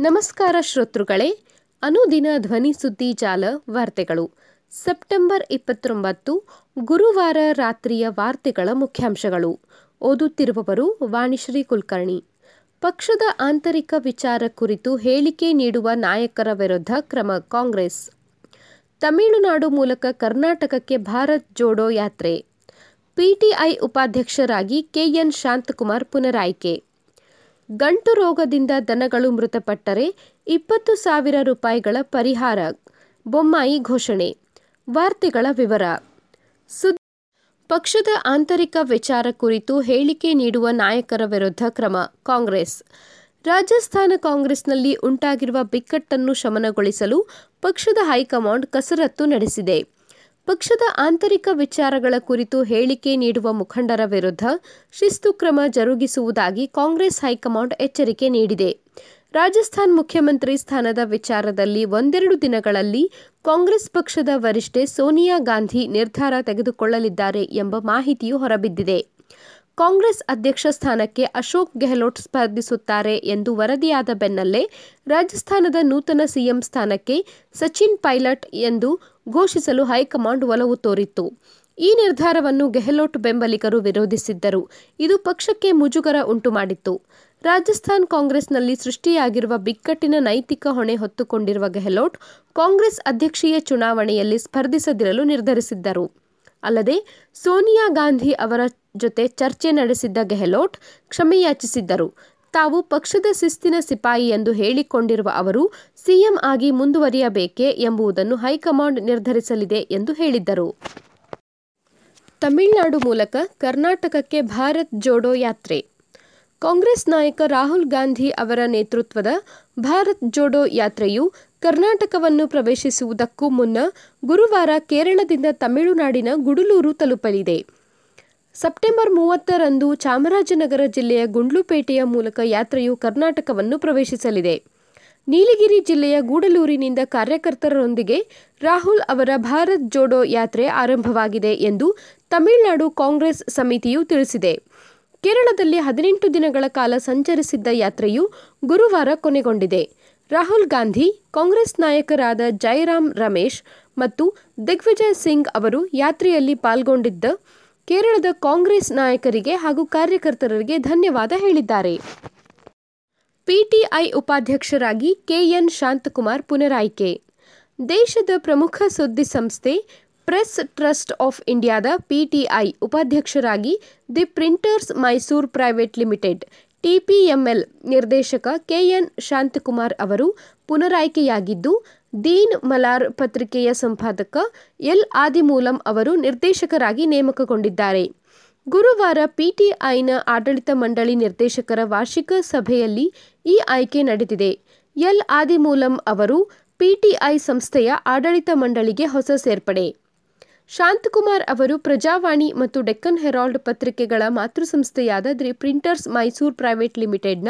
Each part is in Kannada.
ನಮಸ್ಕಾರ ಶ್ರೋತೃಗಳೇ, ಅನುದಿನ ಧ್ವನಿ ಸುದ್ದಿ ಜಾಲ ವಾರ್ತೆಗಳು. ಸೆಪ್ಟೆಂಬರ್ ಇಪ್ಪತ್ತೊಂಬತ್ತು, ಗುರುವಾರ ರಾತ್ರಿಯ ವಾರ್ತೆಗಳ ಮುಖ್ಯಾಂಶಗಳು. ಓದುತ್ತಿರುವವರು ವಾಣಿಶ್ರೀ ಕುಲಕರ್ಣಿ. ಪಕ್ಷದ ಆಂತರಿಕ ವಿಚಾರ ಕುರಿತು ಹೇಳಿಕೆ ನೀಡುವ ನಾಯಕರ ವಿರುದ್ಧ ಕ್ರಮ ಕಾಂಗ್ರೆಸ್. ತಮಿಳುನಾಡು ಮೂಲಕ ಕರ್ನಾಟಕಕ್ಕೆ ಭಾರತ್ ಜೋಡೋ ಯಾತ್ರೆ. ಪಿಟಿಐ ಉಪಾಧ್ಯಕ್ಷರಾಗಿ ಕೆಎನ್ ಶಾಂತಕುಮಾರ್ ಪುನರಾಯ್ಕೆ. ಗಂಟು ರೋಗದಿಂದ ದನಗಳು ಮೃತಪಟ್ಟರೆ ಇಪ್ಪತ್ತು ಸಾವಿರ ರೂಪಾಯಿಗಳ ಪರಿಹಾರ. ಬೊಮ್ಮಾಯಿ ಘೋಷಣೆ. ವಾರ್ತೆಗಳ ವಿವರ. ಸುದ್ದಿ. ಪಕ್ಷದ ಆಂತರಿಕ ವಿಚಾರ ಕುರಿತು ಹೇಳಿಕೆ ನೀಡುವ ನಾಯಕರ ವಿರುದ್ಧ ಕ್ರಮ. ಕಾಂಗ್ರೆಸ್. ರಾಜಸ್ಥಾನ ಕಾಂಗ್ರೆಸ್ನಲ್ಲಿ ಉಂಟಾಗಿರುವ ಬಿಕ್ಕಟ್ಟನ್ನು ಶಮನಗೊಳಿಸಲು ಪಕ್ಷದ ಹೈಕಮಾಂಡ್ ಕಸರತ್ತು ನಡೆಸಿದೆ. ಪಕ್ಷದ ಆಂತರಿಕ ವಿಚಾರಗಳ ಕುರಿತು ಹೇಳಿಕೆ ನೀಡುವ ಮುಖಂಡರ ವಿರುದ್ಧ ಶಿಸ್ತು ಕ್ರಮ ಜರುಗಿಸುವುದಾಗಿ ಕಾಂಗ್ರೆಸ್ ಹೈಕಮಾಂಡ್ ಎಚ್ಚರಿಕೆ ನೀಡಿದೆ. ರಾಜಸ್ಥಾನ್ ಮುಖ್ಯಮಂತ್ರಿ ಸ್ಥಾನದ ವಿಚಾರದಲ್ಲಿ ಒಂದೆರಡು ದಿನಗಳಲ್ಲಿ ಕಾಂಗ್ರೆಸ್ ಪಕ್ಷದ ವರಿಷ್ಠೆ ಸೋನಿಯಾ ಗಾಂಧಿ ನಿರ್ಧಾರ ತೆಗೆದುಕೊಳ್ಳಲಿದ್ದಾರೆ ಎಂಬ ಮಾಹಿತಿಯು ಹೊರಬಿದ್ದಿದೆ. ಕಾಂಗ್ರೆಸ್ ಅಧ್ಯಕ್ಷ ಸ್ಥಾನಕ್ಕೆ ಅಶೋಕ್ ಗೆಹ್ಲೋಟ್ ಸ್ಪರ್ಧಿಸುತ್ತಾರೆ ಎಂದು ವರದಿಯಾದ ಬೆನ್ನಲ್ಲೇ ರಾಜಸ್ಥಾನದ ನೂತನ ಸಿಎಂ ಸ್ಥಾನಕ್ಕೆ ಸಚಿನ್ ಪೈಲಟ್ ಎಂದು ಘೋಷಿಸಲು ಹೈಕಮಾಂಡ್ ಒಲವು ತೋರಿತ್ತು. ಈ ನಿರ್ಧಾರವನ್ನು ಗೆಹ್ಲೋಟ್ ಬೆಂಬಲಿಗರು ವಿರೋಧಿಸಿದ್ದರು. ಇದು ಪಕ್ಷಕ್ಕೆ ಮುಜುಗರ ಉಂಟುಮಾಡಿತ್ತು. ರಾಜಸ್ಥಾನ್ ಕಾಂಗ್ರೆಸ್ನಲ್ಲಿ ಸೃಷ್ಟಿಯಾಗಿರುವ ಬಿಕ್ಕಟ್ಟಿನ ನೈತಿಕ ಹೊಣೆ ಹೊತ್ತುಕೊಂಡಿರುವ ಗೆಹ್ಲೋಟ್ ಕಾಂಗ್ರೆಸ್ ಅಧ್ಯಕ್ಷೀಯ ಚುನಾವಣೆಯಲ್ಲಿ ಸ್ಪರ್ಧಿಸದಿರಲು ನಿರ್ಧರಿಸಿದ್ದರು. ಅಲ್ಲದೆ, ಸೋನಿಯಾ ಗಾಂಧಿ ಅವರ ಜೊತೆ ಚರ್ಚೆ ನಡೆಸಿದ್ದ ಗೆಹ್ಲೋಟ್ ಕ್ಷಮೆಯಾಚಿಸಿದ್ದರು. ತಾವು ಪಕ್ಷದ ಶಿಸ್ತಿನ ಸಿಪಾಯಿ ಎಂದು ಹೇಳಿಕೊಂಡಿರುವ ಅವರು, ಸಿಎಂ ಆಗಿ ಮುಂದುವರಿಯಬೇಕೆ ಎಂಬುದನ್ನು ಹೈಕಮಾಂಡ್ ನಿರ್ಧರಿಸಲಿದೆ ಎಂದು ಹೇಳಿದ್ದರು. ತಮಿಳುನಾಡು ಮೂಲಕ ಕರ್ನಾಟಕಕ್ಕೆ ಭಾರತ್ ಜೋಡೋ ಯಾತ್ರೆ. ಕಾಂಗ್ರೆಸ್ ನಾಯಕ ರಾಹುಲ್ ಗಾಂಧಿ ಅವರ ನೇತೃತ್ವದ ಭಾರತ್ ಜೋಡೋ ಯಾತ್ರೆಯು ಕರ್ನಾಟಕವನ್ನು ಪ್ರವೇಶಿಸುವುದಕ್ಕೂ ಮುನ್ನ ಗುರುವಾರ ಕೇರಳದಿಂದ ತಮಿಳುನಾಡಿನ ಗುಡಲೂರು ತಲುಪಲಿದೆ. ಸೆಪ್ಟೆಂಬರ್ ಮೂವತ್ತರಂದು ಚಾಮರಾಜನಗರ ಜಿಲ್ಲೆಯ ಗುಂಡ್ಲುಪೇಟೆಯ ಮೂಲಕ ಯಾತ್ರೆಯು ಕರ್ನಾಟಕವನ್ನು ಪ್ರವೇಶಿಸಲಿದೆ. ನೀಲಗಿರಿ ಜಿಲ್ಲೆಯ ಗೂಡಲೂರಿನಿಂದ ಕಾರ್ಯಕರ್ತರೊಂದಿಗೆ ರಾಹುಲ್ ಅವರ ಭಾರತ್ ಜೋಡೋ ಯಾತ್ರೆ ಆರಂಭವಾಗಿದೆ ಎಂದು ತಮಿಳುನಾಡು ಕಾಂಗ್ರೆಸ್ ಸಮಿತಿಯು ತಿಳಿಸಿದೆ. ಕೇರಳದಲ್ಲಿ ಹದಿನೆಂಟು ದಿನಗಳ ಕಾಲ ಸಂಚರಿಸಿದ್ದ ಯಾತ್ರೆಯು ಗುರುವಾರ ಕೊನೆಗೊಂಡಿದೆ. ರಾಹುಲ್ ಗಾಂಧಿ, ಕಾಂಗ್ರೆಸ್ ನಾಯಕರಾದ ಜೈರಾಮ್ ರಮೇಶ್ ಮತ್ತು ದಿಗ್ವಿಜಯ್ ಸಿಂಗ್ ಅವರು ಯಾತ್ರೆಯಲ್ಲಿ ಪಾಲ್ಗೊಂಡಿದ್ದ ಕೇರಳದ ಕಾಂಗ್ರೆಸ್ ನಾಯಕರಿಗೆ ಹಾಗೂ ಕಾರ್ಯಕರ್ತರಿಗೆ ಧನ್ಯವಾದ ಹೇಳಿದ್ದಾರೆ. ಪಿಟಿಐ ಉಪಾಧ್ಯಕ್ಷರಾಗಿ ಕೆಎನ್ ಶಾಂತಕುಮಾರ್ ಪುನರಾಯ್ಕೆ. ದೇಶದ ಪ್ರಮುಖ ಸುದ್ದಿ ಸಂಸ್ಥೆ ಪ್ರೆಸ್ ಟ್ರಸ್ಟ್ ಆಫ್ ಇಂಡಿಯಾದ ಪಿಟಿಐ ಉಪಾಧ್ಯಕ್ಷರಾಗಿ the printers Mysore private limited TPML ನಿರ್ದೇಶಕ ಕೆಎನ್ ಶಾಂತಕುಮಾರ್ ಅವರು ಪುನರಾಯ್ಕೆಯಾಗಿದ್ದು, ದೀನ್ ಮಲಾರ್ ಪತ್ರಿಕೆಯ ಸಂಪಾದಕ ಎಲ್ ಆದಿಮೂಲಂ ಅವರು ನಿರ್ದೇಶಕರಾಗಿ ನೇಮಕಗೊಂಡಿದ್ದಾರೆ. ಗುರುವಾರ ಪಿಟಿಐನ ಆಡಳಿತ ಮಂಡಳಿ ನಿರ್ದೇಶಕರ ವಾರ್ಷಿಕ ಸಭೆಯಲ್ಲಿ ಈ ಆಯ್ಕೆ ನಡೆದಿದೆ. ಎಲ್ ಆದಿಮೂಲಂ ಅವರು ಪಿಟಿಐ ಸಂಸ್ಥೆಯ ಆಡಳಿತ ಮಂಡಳಿಗೆ ಹೊಸ ಸೇರ್ಪಡೆ. ಶಾಂತಕುಮಾರ್ ಅವರು ಪ್ರಜಾವಾಣಿ ಮತ್ತು ಡೆಕ್ಕನ್ ಹೆರಾಲ್ಡ್ ಪತ್ರಿಕೆಗಳ ಮಾತೃಸಂಸ್ಥೆಯಾದ ದಿ ಪ್ರಿಂಟರ್ಸ್ ಮೈಸೂರು ಪ್ರೈವೇಟ್ ಲಿಮಿಟೆಡ್ನ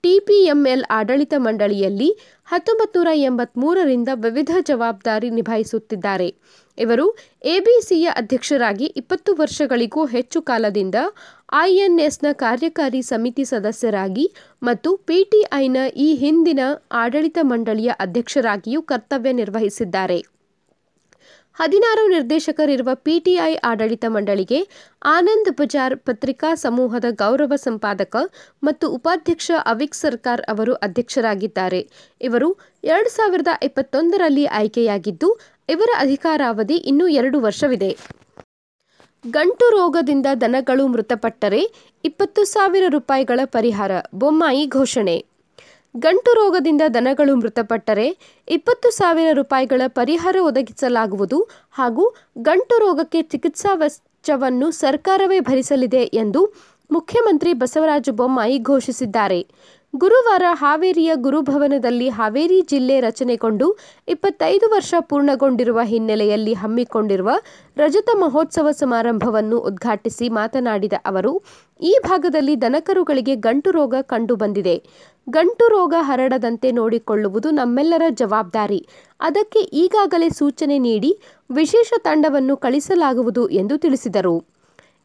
ಟಿಪಿಎಂಎಲ್ ಆಡಳಿತ ಮಂಡಳಿಯಲ್ಲಿ ಹತ್ತೊಂಬತ್ತು ನೂರ ವಿವಿಧ ಜವಾಬ್ದಾರಿ ನಿಭಾಯಿಸುತ್ತಿದ್ದಾರೆ. ಇವರು ಎಬಿಸಿಯ ಅಧ್ಯಕ್ಷರಾಗಿ ಇಪ್ಪತ್ತು ವರ್ಷಗಳಿಗೂ ಹೆಚ್ಚು ಕಾಲದಿಂದ ಐಎನ್ಎಸ್ನ ಕಾರ್ಯಕಾರಿ ಸಮಿತಿ ಸದಸ್ಯರಾಗಿ ಮತ್ತು ಪಿಟಿಐನ ಈ ಹಿಂದಿನ ಆಡಳಿತ ಮಂಡಳಿಯ ಅಧ್ಯಕ್ಷರಾಗಿಯೂ ಕರ್ತವ್ಯ ನಿರ್ವಹಿಸಿದ್ದಾರೆ. ಹದಿನಾರು ನಿರ್ದೇಶಕರಿರುವ ಪಿಟಿಐ ಆಡಳಿತ ಮಂಡಳಿಗೆ ಆನಂದ್ ಬಜಾರ್ ಪತ್ರಿಕಾ ಸಮೂಹದ ಗೌರವ ಸಂಪಾದಕ ಮತ್ತು ಉಪಾಧ್ಯಕ್ಷ ಅವಿಕ್ ಸರ್ಕಾರ್ ಅವರು ಅಧ್ಯಕ್ಷರಾಗಿದ್ದಾರೆ. ಇವರು ಎರಡು ಸಾವಿರದ ಇಪ್ಪತ್ತೊಂದರಲ್ಲಿ ಆಯ್ಕೆಯಾಗಿದ್ದು, ಇವರ ಅಧಿಕಾರಾವಧಿ ಇನ್ನೂ ಎರಡು ವರ್ಷವಿದೆ. ಗಂಟು ರೋಗದಿಂದ ದನಗಳು ಮೃತಪಟ್ಟರೆ ಇಪ್ಪತ್ತು ಸಾವಿರ ರೂಪಾಯಿಗಳ ಪರಿಹಾರ, ಬೊಮ್ಮಾಯಿ ಘೋಷಣೆ. ಗಂಟು ರೋಗದಿಂದ ದನಗಳು ಮೃತಪಟ್ಟರೆ ಇಪ್ಪತ್ತು ಸಾವಿರ ರೂಪಾಯಿಗಳ ಪರಿಹಾರ ಒದಗಿಸಲಾಗುವುದು ಹಾಗೂ ಗಂಟು ರೋಗಕ್ಕೆ ಚಿಕಿತ್ಸಾ ವೆಚ್ಚವನ್ನು ಸರ್ಕಾರವೇ ಭರಿಸಲಿದೆ ಎಂದು ಮುಖ್ಯಮಂತ್ರಿ ಬಸವರಾಜ ಬೊಮ್ಮಾಯಿ ಘೋಷಿಸಿದ್ದಾರೆ. ಗುರುವಾರ ಹಾವೇರಿಯ ಗುರುಭವನದಲ್ಲಿ ಹಾವೇರಿ ಜಿಲ್ಲೆ ರಚನೆಗೊಂಡು ಇಪ್ಪತ್ತೈದು ವರ್ಷ ಪೂರ್ಣಗೊಂಡಿರುವ ಹಿನ್ನೆಲೆಯಲ್ಲಿ ಹಮ್ಮಿಕೊಂಡಿರುವ ರಜತ ಮಹೋತ್ಸವ ಸಮಾರಂಭವನ್ನು ಉದ್ಘಾಟಿಸಿ ಮಾತನಾಡಿದ ಅವರು, ಈ ಭಾಗದಲ್ಲಿ ದನಕರುಗಳಿಗೆ ಗಂಟು ರೋಗ ಕಂಡುಬಂದಿದೆ ಗಂಟು ರೋಗ ಹರಡದಂತೆ ನೋಡಿಕೊಳ್ಳುವುದು ನಮ್ಮೆಲ್ಲರ ಜವಾಬ್ದಾರಿ. ಅದಕ್ಕೆ ಈಗಾಗಲೇ ಸೂಚನೆ ನೀಡಿ ವಿಶೇಷ ತಂಡವನ್ನು ಕಳಿಸಲಾಗುವುದು ಎಂದು ತಿಳಿಸಿದರು.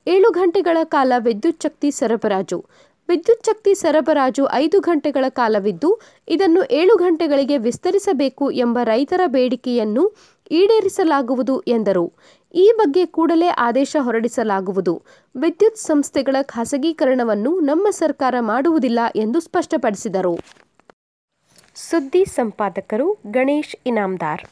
ಏಳು ಗಂಟೆಗಳ ಕಾಲ ವಿದ್ಯುಚ್ಛಕ್ತಿ ಸರಬರಾಜು. ವಿದ್ಯುತ್ ಶಕ್ತಿ ಸರಬರಾಜು ಐದು ಗಂಟೆಗಳ ಕಾಲವಿದ್ದು, ಇದನ್ನು ಏಳು ಗಂಟೆಗಳಿಗೆ ವಿಸ್ತರಿಸಬೇಕು ಎಂಬ ರೈತರ ಬೇಡಿಕೆಯನ್ನು ಈಡೇರಿಸಲಾಗುವುದು ಎಂದರು. ಈ ಬಗ್ಗೆ ಕೂಡಲೇ ಆದೇಶ ಹೊರಡಿಸಲಾಗುವುದು. ವಿದ್ಯುತ್ ಸಂಸ್ಥೆಗಳ ಖಾಸಗೀಕರಣವನ್ನು ನಮ್ಮ ಸರ್ಕಾರ ಮಾಡುವುದಿಲ್ಲ ಎಂದು ಸ್ಪಷ್ಟಪಡಿಸಿದರು. ಸುದ್ದಿ ಸಂಪಾದಕರು ಗಣೇಶ್ ಇನಾಮ್ದಾರ್.